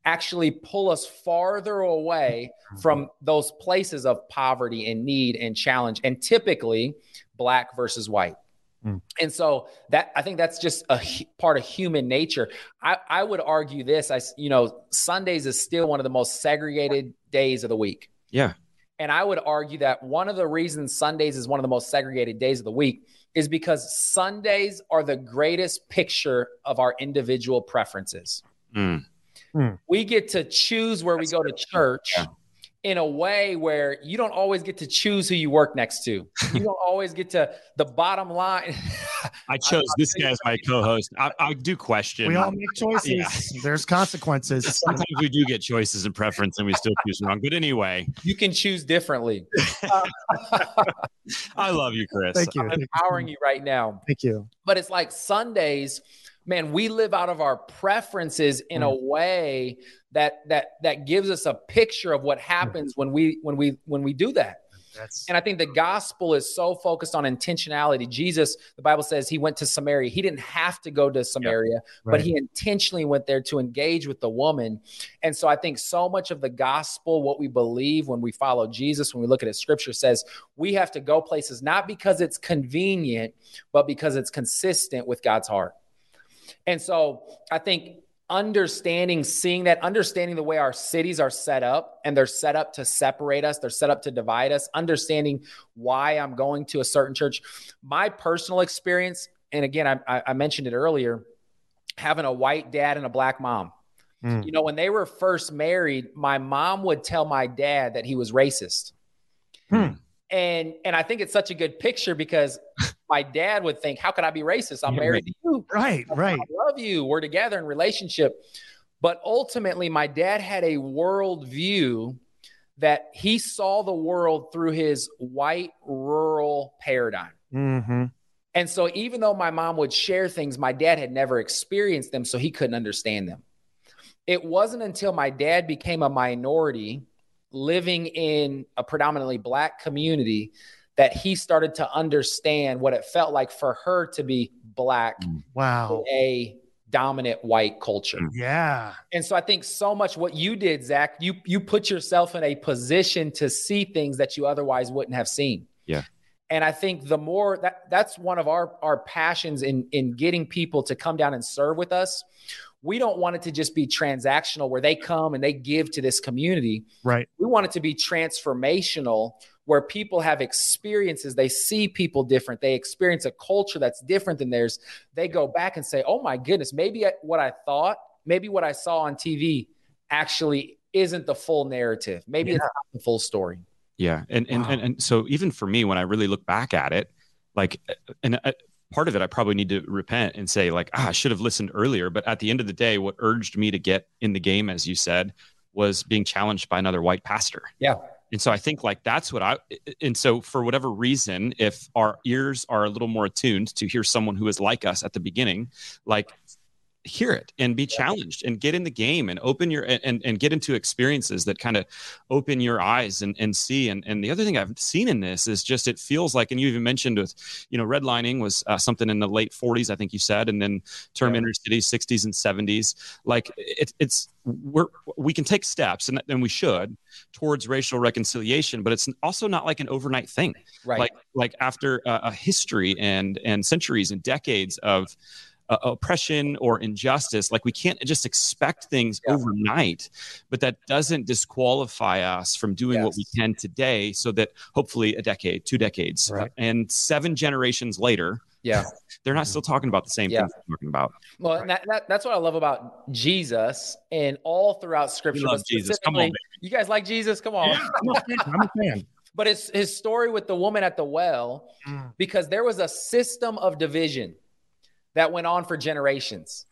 actually pull us farther away mm-hmm. from those places of poverty and need and challenge and typically black versus white Mm. And so that I think that's just a part of human nature. I, I would argue this. I you know Sundays is still one of the most segregated days of the week. Yeah. And I would argue that one of the reasons Sundays is one of the most segregated days of the week is because Sundays are the greatest picture of our individual preferences. Mm. Mm. We get to choose where That's we go to church. Yeah in a way where you don't always get to choose who you work next to. You don't always get to the bottom line. I chose this guy as my co-host. I, I do question. We all make choices. Yeah. There's consequences. Sometimes we do get choices and preference, and we still choose wrong. But anyway, you can choose differently. I love you, Chris. Thank you. I'm empowering you right now. Thank you. But it's like Sundays man, we live out of our preferences in mm. a way that that that gives us a picture of what happens when we when we when we do that. That's... And I think the gospel is so focused on intentionality. Jesus, the Bible says he went to Samaria. He didn't have to go to Samaria, right. but he intentionally went there to engage with the woman. And so I think so much of the gospel, what we believe when we follow Jesus, when we look at his scripture, says we have to go places not because it's convenient, but because it's consistent with God's heart. And so I think understanding, seeing that, understanding the way our cities are set up and they're set up to separate us, they're set up to divide us, understanding why I'm going to a certain church. My personal experience, and again, I, I mentioned it earlier, having a white dad and a black mom. Mm. You know, when they were first married, my mom would tell my dad that he was racist. Hmm. And and I think it's such a good picture because my dad would think, how could I be racist? I'm married to you. Right, right. I love you. We're together in relationship. But ultimately, my dad had a worldview that he saw the world through his white rural paradigm. Mm-hmm. And so, even though my mom would share things, my dad had never experienced them, so he couldn't understand them. It wasn't until my dad became a minority living in a predominantly black community that he started to understand what it felt like for her to be black. Mm. Wow. a dominant white culture. Mm. Yeah. And so I think so much what you did, Zach, you you put yourself in a position to see things that you otherwise wouldn't have seen. Yeah. And I think the more that that's one of our our passions in in getting people to come down and serve with us. We don't want it to just be transactional where they come and they give to this community. Right. We want it to be transformational where people have experiences, they see people different, they experience a culture that's different than theirs. They go back and say, oh my goodness, maybe what I thought, maybe what I saw on TV actually isn't the full narrative. Maybe yeah. it's not the full story. Yeah. And, wow. and, and, and so even for me, when I really look back at it, like, and uh, part of it, I probably need to repent and say, like, ah, I should have listened earlier. But at the end of the day, what urged me to get in the game, as you said, was being challenged by another white pastor. Yeah. And so I think like that's what I, and so for whatever reason, if our ears are a little more attuned to hear someone who is like us at the beginning, like hear it and be challenged and get in the game and open your and and get into experiences that kind of open your eyes and and see. And and the other thing i've seen in this is just it feels like and you even mentioned with you know redlining was uh, something in the late 40s i think you said and then term yeah. intercity 60s and 70s like it, it's we're we can take steps and, and we should towards racial reconciliation but it's also not like an overnight thing. Right. Like like after a, a history and and centuries and decades of uh, oppression or injustice. Like we can't just expect things yeah. overnight, but that doesn't disqualify us from doing yes. what we can today so that hopefully a decade, two decades, right. and seven generations later, yeah they're not still talking about the same yeah. things we're talking about well that, that, that's what i love about jesus and all throughout scripture love jesus come on baby. you guys like jesus come on yeah, I'm, a fan. I'm a fan but it's his story with the woman at the well mm. because there was a system of division that went on for generations.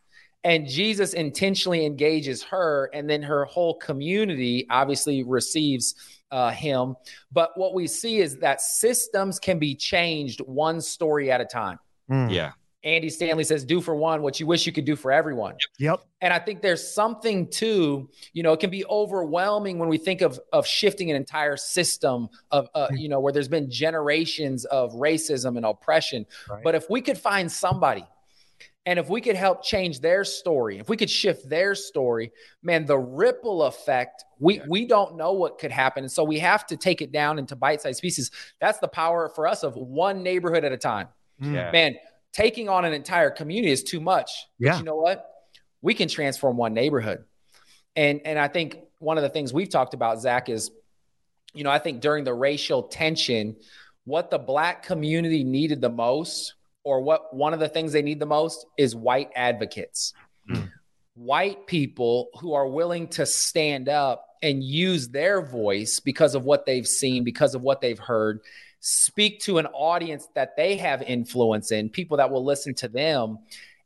And Jesus intentionally engages her, and then her whole community obviously receives uh, him. But what we see is that systems can be changed one story at a time. Mm. Yeah. Andy Stanley says, do for one what you wish you could do for everyone. Yep. And I think there's something to, you know, it can be overwhelming when we think of of shifting an entire system of, uh, mm. you know, where there's been generations of racism and oppression. Right. But if we could find somebody and if we could help change their story, if we could shift their story, man, the ripple effect, we we don't know what could happen. And so we have to take it down into bite-sized pieces. That's the power for us of one neighborhood at a time. Hmm. Yeah. Man, taking on an entire community is too much. Yeah. But you know what? We can transform one neighborhood. And and I think one of the things we've talked about, Zach, is, you know, I think during the racial tension, what the black community needed the most or what one of the things they need the most is white advocates. Mm. White people who are willing to stand up and use their voice because of what they've seen, because of what they've heard, speak to an audience that they have influence in, people that will listen to them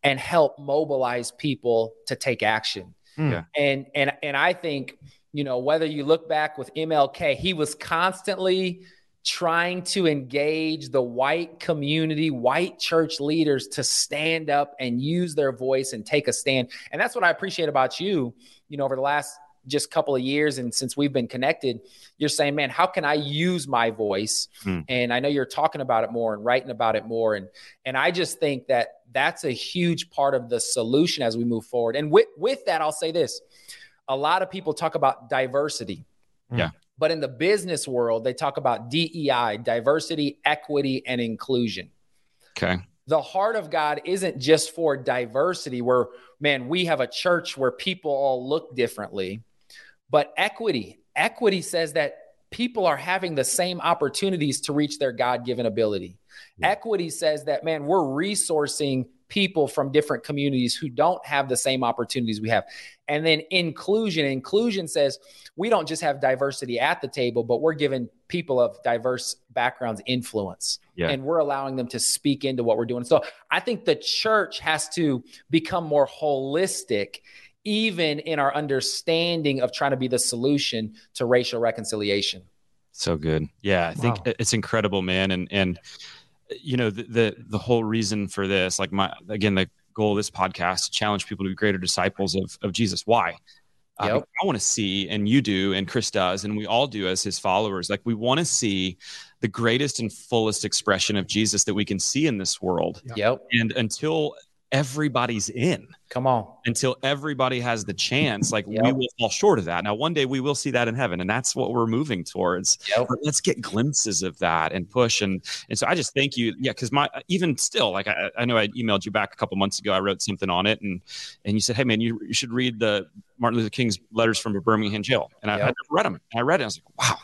and help mobilize people to take action. Hmm. Yeah. And and and I think, you know, whether you look back with MLK, he was constantly trying to engage the white community, white church leaders to stand up and use their voice and take a stand. And that's what I appreciate about you, you know, over the last just couple of years and since we've been connected, you're saying, man, how can I use my voice? Hmm. And I know you're talking about it more and writing about it more. And and I just think that that's a huge part of the solution as we move forward. And with with that, I'll say this. A lot of people talk about diversity. Yeah. But in the business world, they talk about DEI, diversity, equity, and inclusion. Okay. The heart of God isn't just for diversity, where, man, we have a church where people all look differently, but equity. Equity says that people are having the same opportunities to reach their God given ability. Yeah. Equity says that, man, we're resourcing people from different communities who don't have the same opportunities we have. And then inclusion. Inclusion says we don't just have diversity at the table, but we're giving people of diverse backgrounds influence. Yeah. And we're allowing them to speak into what we're doing. So I think the church has to become more holistic even in our understanding of trying to be the solution to racial reconciliation. So good. Yeah, I think wow. it's incredible, man. And and you know the, the, the whole reason for this like my again the goal of this podcast to challenge people to be greater disciples of, of jesus why uh, yep. i want to see and you do and chris does and we all do as his followers like we want to see the greatest and fullest expression of jesus that we can see in this world yep and until everybody's in. Come on. Until everybody has the chance. Like yep. we will fall short of that. Now, one day we will see that in heaven, and that's what we're moving towards. Yep. Let's get glimpses of that and push. And and so I just thank you. Yeah, because my even still, like I, I know I emailed you back a couple months ago. I wrote something on it, and and you said, hey man, you, you should read the Martin Luther King's letters from a Birmingham jail. And I, yep. I never read them. And I read it. I was like, wow,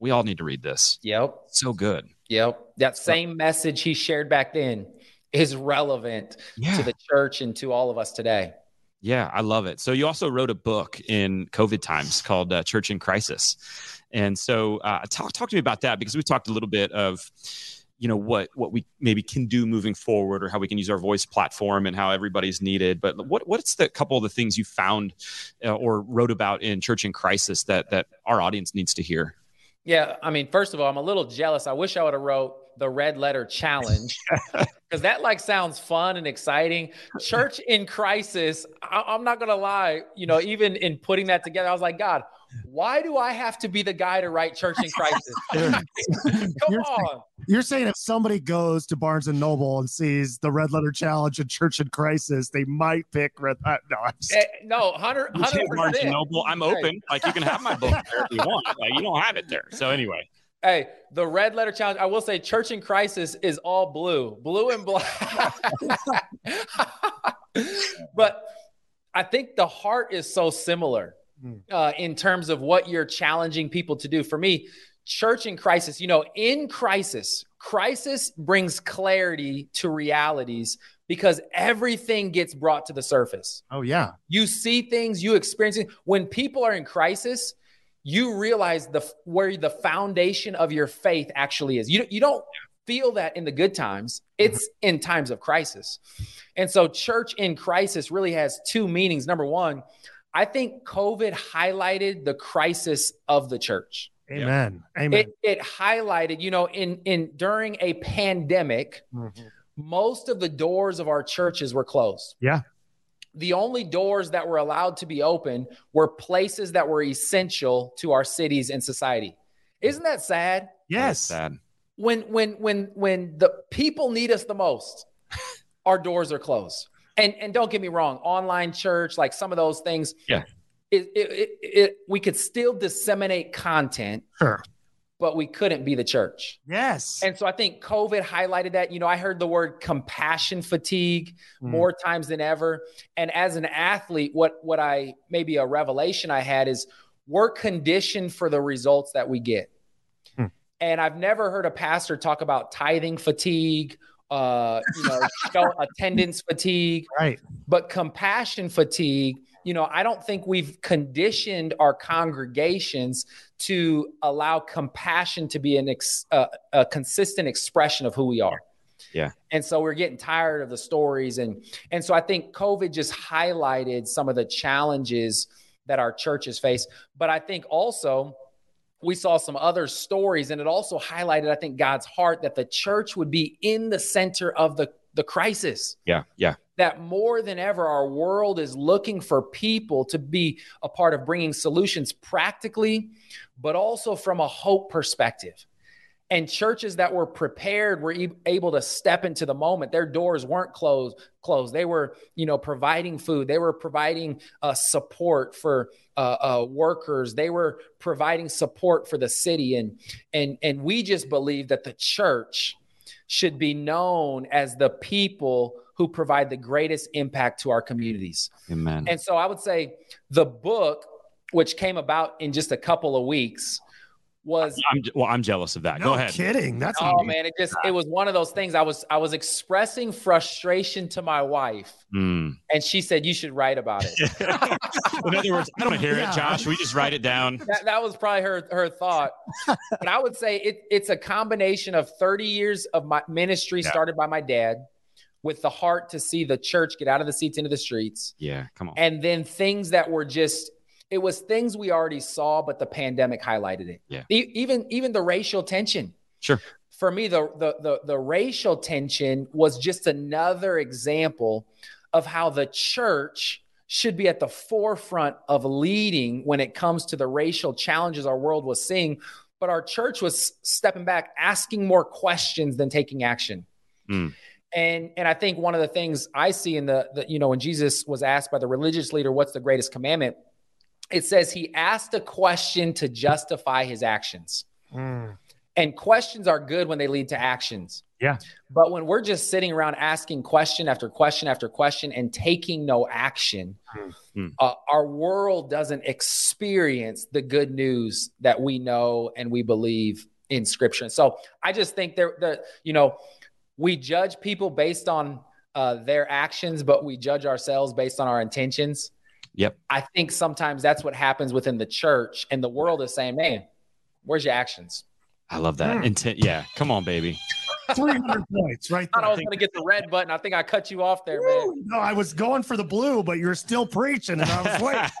we all need to read this. Yep. So good. Yep. That same message he shared back then is relevant yeah. to the church and to all of us today. Yeah, I love it. So you also wrote a book in COVID times called uh, Church in Crisis, and so uh, talk talk to me about that because we talked a little bit of you know what what we maybe can do moving forward or how we can use our voice platform and how everybody's needed but what what's the couple of the things you found uh, or wrote about in church in crisis that that our audience needs to hear yeah i mean first of all i'm a little jealous i wish i would have wrote the red letter challenge because because that like sounds fun and exciting. Church in crisis. I, I'm not gonna lie. You know, even in putting that together, I was like, God, why do I have to be the guy to write Church in Crisis? Come You're on. You're saying if somebody goes to Barnes and Noble and sees the Red Letter Challenge and Church in Crisis, they might pick Red. Uh, no, I'm just, Eh, no, hundred You Barnes and. Noble, I'm open. Like you can have my book there if you want. Like you don't have it there. So anyway, Hey, the red letter challenge. I will say, Church in Crisis is all blue, blue and black. but I think the heart is so similar Hmm. uh, in terms of what you're challenging people to do. For me, Church in Crisis, you know, in crisis, crisis brings clarity to realities because everything gets brought to the surface. oh yeah, You see things, you experience it. When people are in crisis, you realize the where the foundation of your faith actually is. You you don't feel that in the good times. It's in times of crisis. And so church in crisis really has two meanings. Number 1, I think COVID highlighted the crisis of the church. amen, amen. It it highlighted, you know, in in during a pandemic, Mhm. most of the doors of our churches were closed. Yeah. The only doors that were allowed to be open were places that were essential to our cities and society. Isn't that sad? Yes, sad. When when when when the people need us the most, our doors are closed. And and don't get me wrong, online church, like some of those things, Yeah. It, it, it, it, we could still disseminate content, sure. But we couldn't be the church. Yes, And so I think COVID highlighted that. You know, I heard the word compassion fatigue Mm. more times than ever. And as an athlete, what what I maybe a revelation I had is we're conditioned for the results that we get. Hmm. And I've never heard a pastor talk about tithing fatigue, uh, you know, attendance fatigue, right. but compassion fatigue. You know, I don't think we've conditioned our congregations to allow compassion to be an ex, uh, a consistent expression of who we are. Yeah. And so we're getting tired of the stories and and so I think COVID just highlighted some of the challenges that our churches face, but I think also we saw some other stories and it also highlighted I think God's heart that the church would be in the center of the the crisis Yeah, yeah. That more than ever, our world is looking for people to be a part of bringing solutions practically, but also from a hope perspective. And churches that were prepared were able to step into the moment. Their doors weren't closed. Closed. They were, you know, providing food. They were providing uh, support for uh, uh, workers. They were providing support for the city. And and and we just believe that the church should be known as the people who provide the greatest impact to our communities. Amen. And so I would say the book, which came about in just a couple of weeks, was I'm well. I'm jealous of that. No Go ahead. kidding. That's oh man, it just it was one of those things. I was I was expressing frustration to my wife, Mm. and she said you should write about it. In other words, I don't hear Yeah. it, Josh. We just write it down. that, that was probably her her thought. but I would say it, it's a combination of 30 years of my ministry Yeah. started by my dad, with the heart to see the church get out of the seats into the streets. Yeah, come on. and then things that were just it was things we already saw but the pandemic highlighted it Yeah. E- even even the racial tension Sure. for me the, the the the racial tension was just another example of how the church should be at the forefront of leading when it comes to the racial challenges our world was seeing but our church was stepping back asking more questions than taking action Mm. and and I think one of the things I see in the, the you know when Jesus was asked by the religious leader what's the greatest commandment it says he asked a question to justify his actions Mm. and questions are good when they lead to actions Yeah. but when we're just sitting around asking question after question after question and taking no action Hmm. uh, our world doesn't experience the good news that we know and we believe in scripture and so i just think there the you know we judge people based on uh, their actions, but we judge ourselves based on our intentions. Yep. I think sometimes that's what happens within the church, and the world is saying, "Man, where's your actions?" I love that. Mm. Intent. Yeah. Come on, baby. 300 points right I thought I was going to get the red button. I think I cut you off there, man. No, I was going for the blue, but you're still preaching, and I was waiting.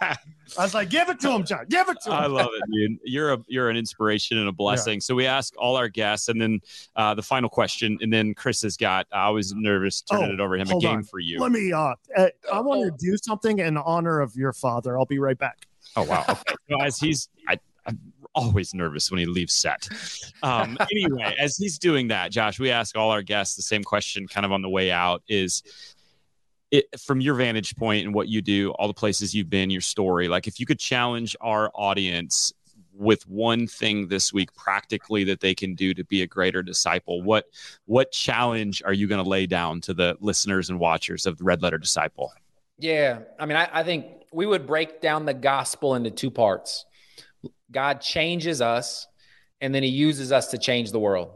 I was like, give it to him, John. Give it to him. I love it, dude. You're a you're an inspiration and a blessing. Yeah. So we ask all our guests, and then uh, the final question, and then Chris has got. I was nervous turning oh, it over him a game on. for you. Let me. Uh, uh I want to do something in honor of your father. I'll be right back. Oh wow. Okay. so as he's, I, I'm always nervous when he leaves set. Um, anyway, as he's doing that, Josh, we ask all our guests the same question, kind of on the way out: is it, from your vantage point and what you do, all the places you've been, your story, like if you could challenge our audience with one thing this week practically that they can do to be a greater disciple, what what challenge are you going to lay down to the listeners and watchers of the Red Letter Disciple? Yeah, I mean, I, I think we would break down the gospel into two parts. God changes us, and then He uses us to change the world.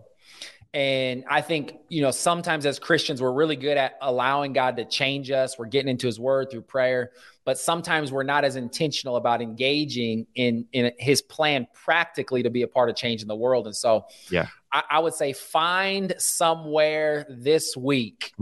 And I think, you know, sometimes as Christians, we're really good at allowing God to change us. We're getting into his word through prayer, but sometimes we're not as intentional about engaging in, in his plan practically to be a part of changing the world. And so, yeah, I, I would say find somewhere this week,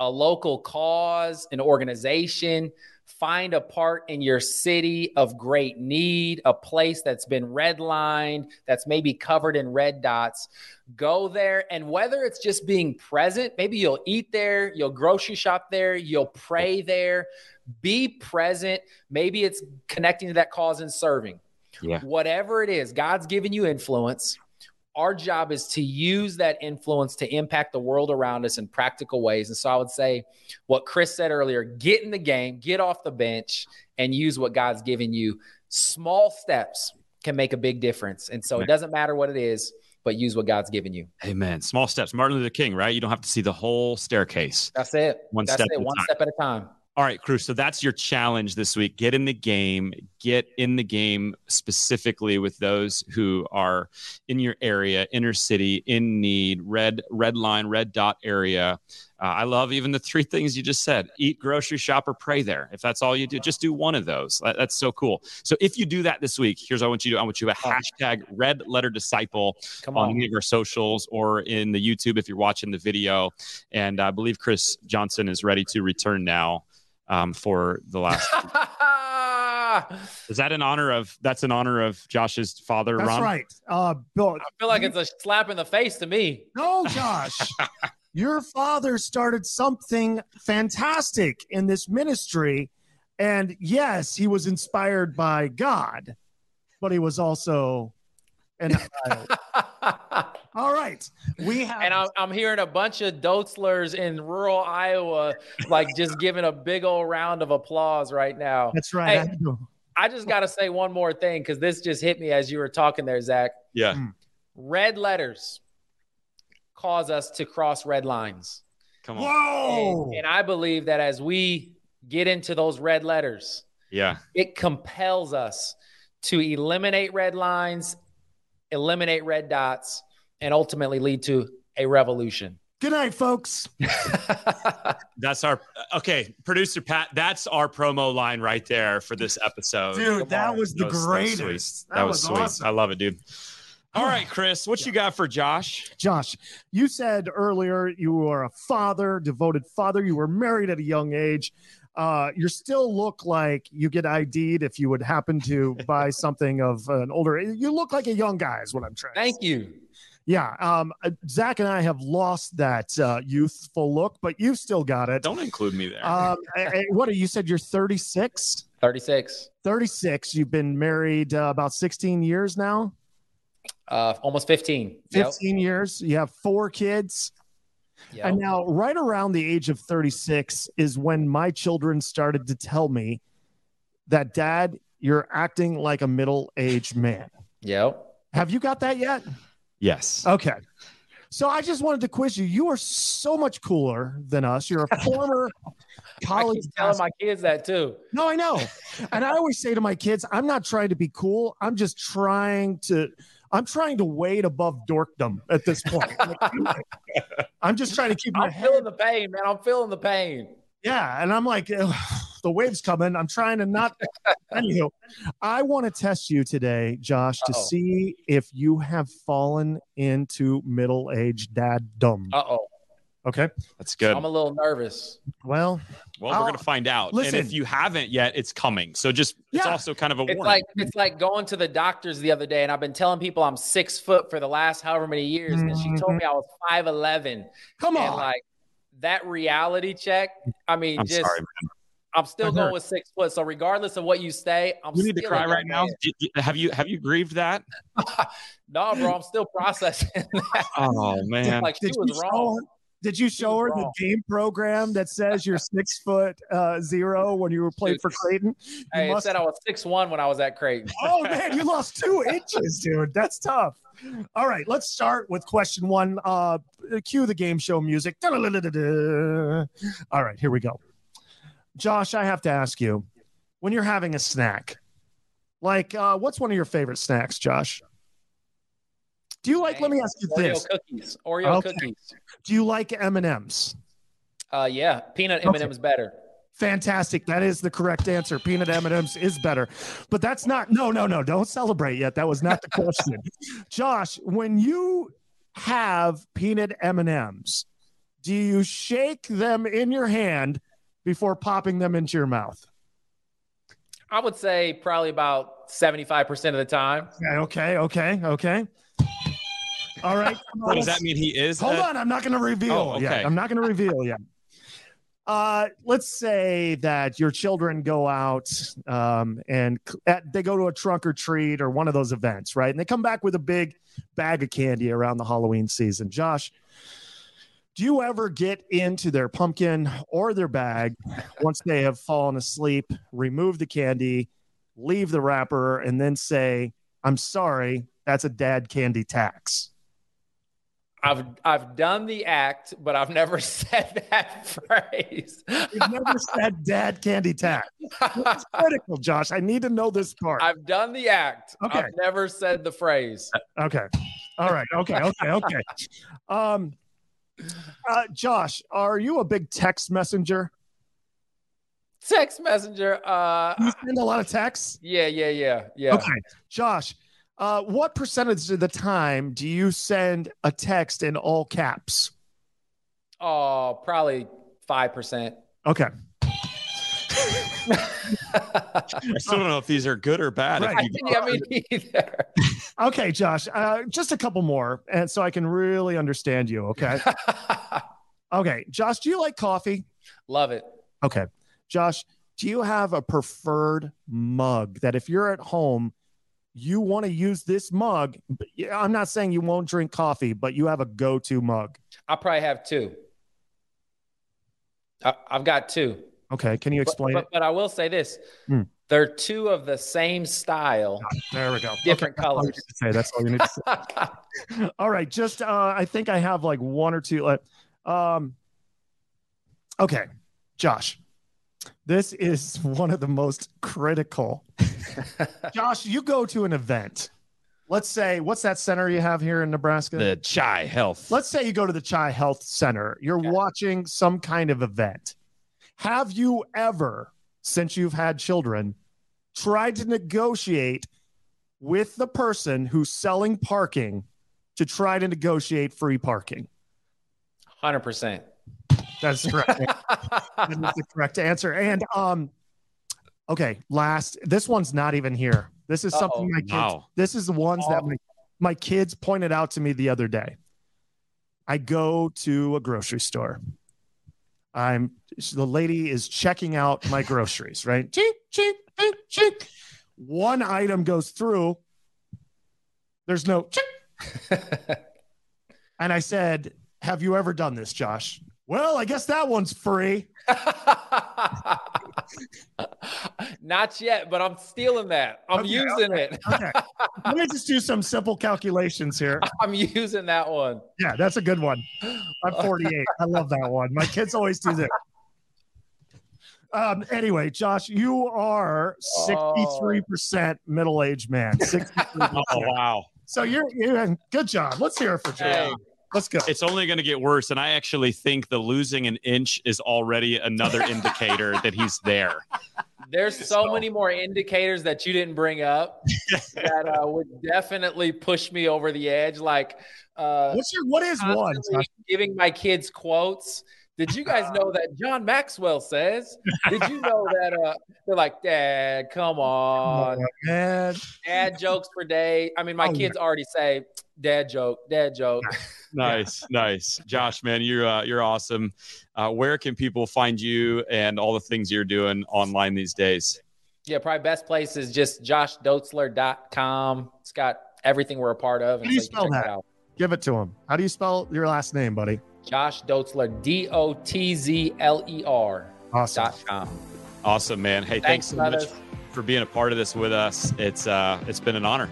a local cause, an organization, find a part in your city of great need, a place that's been redlined, that's maybe covered in red dots. Go there. And whether it's just being present, maybe you'll eat there, you'll grocery shop there, you'll pray there, be present. Maybe it's connecting to that cause and serving. Yeah. Whatever it is, God's given you influence our job is to use that influence to impact the world around us in practical ways. And so I would say what Chris said earlier get in the game, get off the bench, and use what God's given you. Small steps can make a big difference. And so it doesn't matter what it is, but use what God's given you. Amen. Small steps. Martin Luther King, right? You don't have to see the whole staircase. That's it. One That's step. It. One step at a time. All right, crew. So that's your challenge this week. Get in the game. Get in the game specifically with those who are in your area, inner city, in need, red red line, red dot area. Uh, I love even the three things you just said: eat, grocery shop, or pray there. If that's all you do, just do one of those. That, that's so cool. So if you do that this week, here's what I want you to do: I want you to a hashtag Red Letter Disciple on. on any of our socials or in the YouTube if you're watching the video. And I believe Chris Johnson is ready to return now um, for the last. Is that in honor of? That's in honor of Josh's father, that's Ron. right. Uh, Bill, I feel like it's a slap in the face to me. No, Josh. your father started something fantastic in this ministry. And yes, he was inspired by God, but he was also an All right. We have And I'm, I'm hearing a bunch of Dotzlers in rural Iowa like just giving a big old round of applause right now. That's right. Hey, I just got to say one more thing because this just hit me as you were talking there, Zach. Yeah. Hmm. Red letters cause us to cross red lines. Come on. Whoa. And, and I believe that as we get into those red letters, yeah, it compels us to eliminate red lines, eliminate red dots, and ultimately lead to a revolution. Good night, folks. that's our okay, producer Pat. That's our promo line right there for this episode. Dude, that was the that was, greatest. That, that was, sweet. Awesome. I love it, dude. All right, Chris, what you got for Josh? Josh, you said earlier you were a father, devoted father. You were married at a young age. Uh, you still look like you get ID'd if you would happen to buy something of an older. You look like a young guy, is what I'm trying. Thank you. Yeah, um, uh, Zach and I have lost that uh, youthful look, but you've still got it. Don't include me there. Um, what are you said? You're 36. 36. 36. You've been married uh, about 16 years now. Uh, almost 15. 15 yep. years. You have four kids. Yep. And now, right around the age of 36 is when my children started to tell me that, Dad, you're acting like a middle aged man. Yep. Have you got that yet? Yes. Okay. So I just wanted to quiz you. You are so much cooler than us. You're a former college. I keep telling my kids that too. No, I know. and I always say to my kids, I'm not trying to be cool. I'm just trying to. I'm trying to wade above dorkdom at this point. I'm just trying to keep my I'm head. feeling the pain, man. I'm feeling the pain. Yeah, and I'm like, the wave's coming. I'm trying to not. Anywho, I want to test you today, Josh, to Uh-oh. see if you have fallen into middle-aged dad dumb. Uh oh. Okay. That's good. I'm a little nervous. Well, well, I'll- we're gonna find out. listen. and if you haven't yet, it's coming. So just it's also kind of a It's warning. like it's like going to the doctors the other day, and I've been telling people I'm six foot for the last however many years, and she told me I was five eleven, come and on. like that reality check. I mean, I'm just sorry, man. I'm still going with six foot. So regardless of what you say, I'm You need to still cry right now. man. Have you have you grieved that? No, bro, I'm still processing that. Oh man. like she Did you was show wrong. her- Did you show her wrong. the game program that says you're six foot uh, zero when you were playing Dude. for Creighton? You Hey, it said I was six one when I was at Creighton. oh man, you lost two inches, dude. That's tough. All right, let's start with question one. Uh, cue the game show music. Da-da-da-da-da. All right, here we go. Josh, I have to ask you, when you're having a snack, like uh, what's one of your favorite snacks, Josh? Do you like? Let me ask you Oreo this: cookies. Oreo Okay. cookies. Do you like M and M's? Uh, yeah, peanut M&M's better. Fantastic. That is the correct answer. Peanut M&Ms is better. But that's not No, no, no. Don't celebrate yet. That was not the question. Josh, when you have peanut M&Ms, do you shake them in your hand before popping them into your mouth? I would say probably about seventy five percent of the time. Okay, okay, okay. All right. So does that mean he is? Hold a- on, I'm not going to reveal Oh, yet. I'm not going to reveal yet. Uh, let's say that your children go out um, and at, they go to a trunk or treat or one of those events, right? And they come back with a big bag of candy around the Halloween season. Josh, do you ever get into their pumpkin or their bag once they have fallen asleep, remove the candy, leave the wrapper, and then say, I'm sorry, that's a dad candy tax? I've I've done the act, but I've never said that phrase. You've never said dad candy tax. It's critical, Josh. I need to know this part. I've done the act. Okay. I've never said the phrase. Okay. All right. Okay. Okay. Okay. Um, uh, Josh, are you a big text messenger? Text messenger. Uh, You send a lot of texts. yeah, yeah, yeah, yeah. Okay. Josh, uh, what percentage of the time do you send a text in all caps? Oh, probably five percent. Okay. I still don't know if these are good or bad. Right. you- yeah, me neither. Okay, Josh. Uh, just a couple more, and so I can really understand you. Okay. Okay, Josh, do you like coffee? Love it. Okay. Josh, do you have a preferred mug that if you're at home, you want to use this mug? I'm not saying you won't drink coffee, but you have a go to mug. I probably have two. I, I've got two. Okay. Can you explain but, it? but I will say this: Hmm. they're two of the same style, There we go. different Okay, that's all colors. say. That's all you need to say. all right. Just, uh, I think I have like one or two. Like, um, okay. Josh, this is one of the most critical. Josh, you go to an event. Let's say, what's that center you have here in Nebraska? the CHI Health. Let's say you go to the CHI Health Center. You're Yeah. watching some kind of event. Have you ever, since you've had children, tried to negotiate with the person who's selling parking to try to negotiate free parking? Hundred percent. That's correct. that is the correct answer. And um, okay, last. This one's not even here. This is something Uh-oh. my kids. Wow. This is the ones that my, my kids pointed out to me the other day. I go to a grocery store. I'm the lady is checking out my groceries, right? Cheek, cheek, cheek, cheek. One item goes through. There's no. And I said, Have you ever done this, Josh? Well, I guess that one's free. Not yet, but I'm stealing that. I'm Okay, using it. Okay. Let me just do some simple calculations here. I'm using that one. Yeah, that's a good one. I'm 48. I love that one. My kids always do that. Um, anyway, Josh, you are 63% middle aged man. 63%. Oh wow. So you're, you're good job. Let's hear it for Josh. Hey, Let's go. It's only going to get worse. And I actually think the losing an inch is already another indicator that he's there. There's so, so, many more indicators that you didn't bring up that uh, would definitely push me over the edge. Like, uh, what's your what is one? Giving my kids quotes. Did you guys know that John Maxwell says? Did you know that uh, they're like, Dad, come on, oh, man. Dad jokes for day. I mean, my oh, kids man. already say dad joke, dad joke. nice, nice, Josh, man, you're uh, you're awesome. Uh, where can people find you and all the things you're doing online these days? Yeah, probably best place is just joshdotzler.com. It's got everything we're a part of. How do you so spell you that? Give it to him. How do you spell your last name, buddy? Josh Dotzler, D O T Z L E R. Awesome. Dot com. Awesome, man. Hey, thanks, thanks so much for being a part of this with us. It's uh, it's been an honor.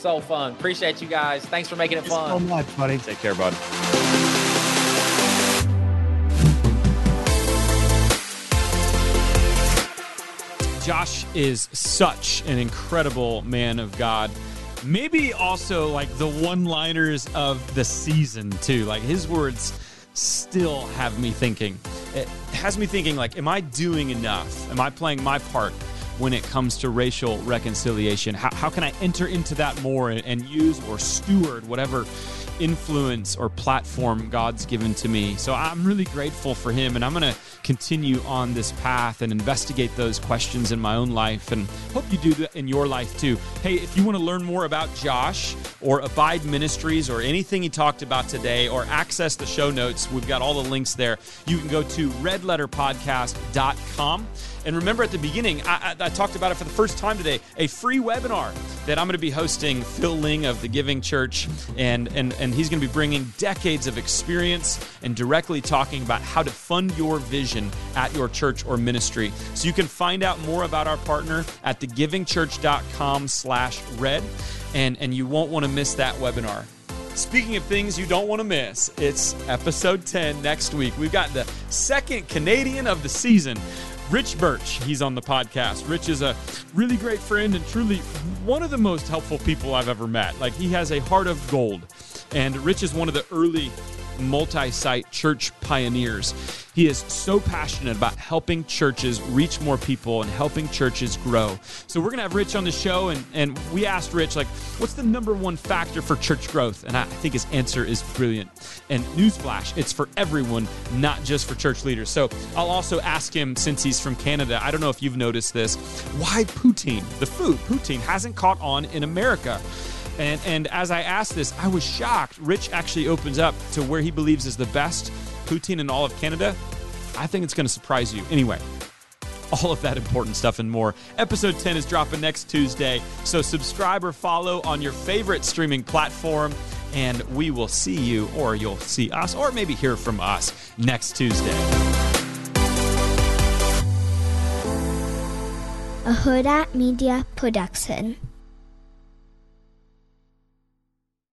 So fun. Appreciate you guys. Thanks for making it Thanks fun. so much, buddy. Take care, bud. Josh is such an incredible man of God maybe also like the one liners of the season too like his words still have me thinking it has me thinking like am i doing enough am i playing my part when it comes to racial reconciliation? How, how can i enter into that more and, and use or steward whatever influence or platform God's given to me. So I'm really grateful for him, and I'm going to continue on this path and investigate those questions in my own life, and hope you do that in your life too. Hey, if you want to learn more about Josh or Abide Ministries or anything he talked about today, or access the show notes, we've got all the links there. You can go to redletterpodcast.com. And remember at the beginning, I, I, I, talked about it for the first time today a free webinar that I'm going to be hosting, Phil Ling of the Giving Church. And, and, and he's going to be bringing decades of experience and directly talking about how to fund your vision at your church or ministry. So you can find out more about our partner at thegivingchurch.com slash red. And, and you won't want to miss that webinar. Speaking of things you don't want to miss, it's episode 10 next week. We've got the second Canadian of the season. Rich Birch, he's on the podcast. Rich is a really great friend and truly one of the most helpful people I've ever met. Like, he has a heart of gold. And Rich is one of the early multi site church pioneers. He is so passionate about helping churches reach more people and helping churches grow. So we're going to have Rich on the show, and, and we asked Rich, like, what's the number one factor for church growth? And I, think his answer is brilliant. And newsflash, it's for everyone, not just for church leaders. So I'll also ask him, since he's from Canada, I don't know if you've noticed this, why poutine, the food, poutine, hasn't caught on in America. And, and as I asked this, I was shocked. Rich actually opens up to where he believes is the best poutine in all of Canada. I think it's going to surprise you. Anyway, all of that important stuff and more. Episode 10 is dropping next Tuesday, so subscribe or follow on your favorite streaming platform, and we will see you, or you'll see us, or maybe hear from us next Tuesday. A Hurrdat Media Production.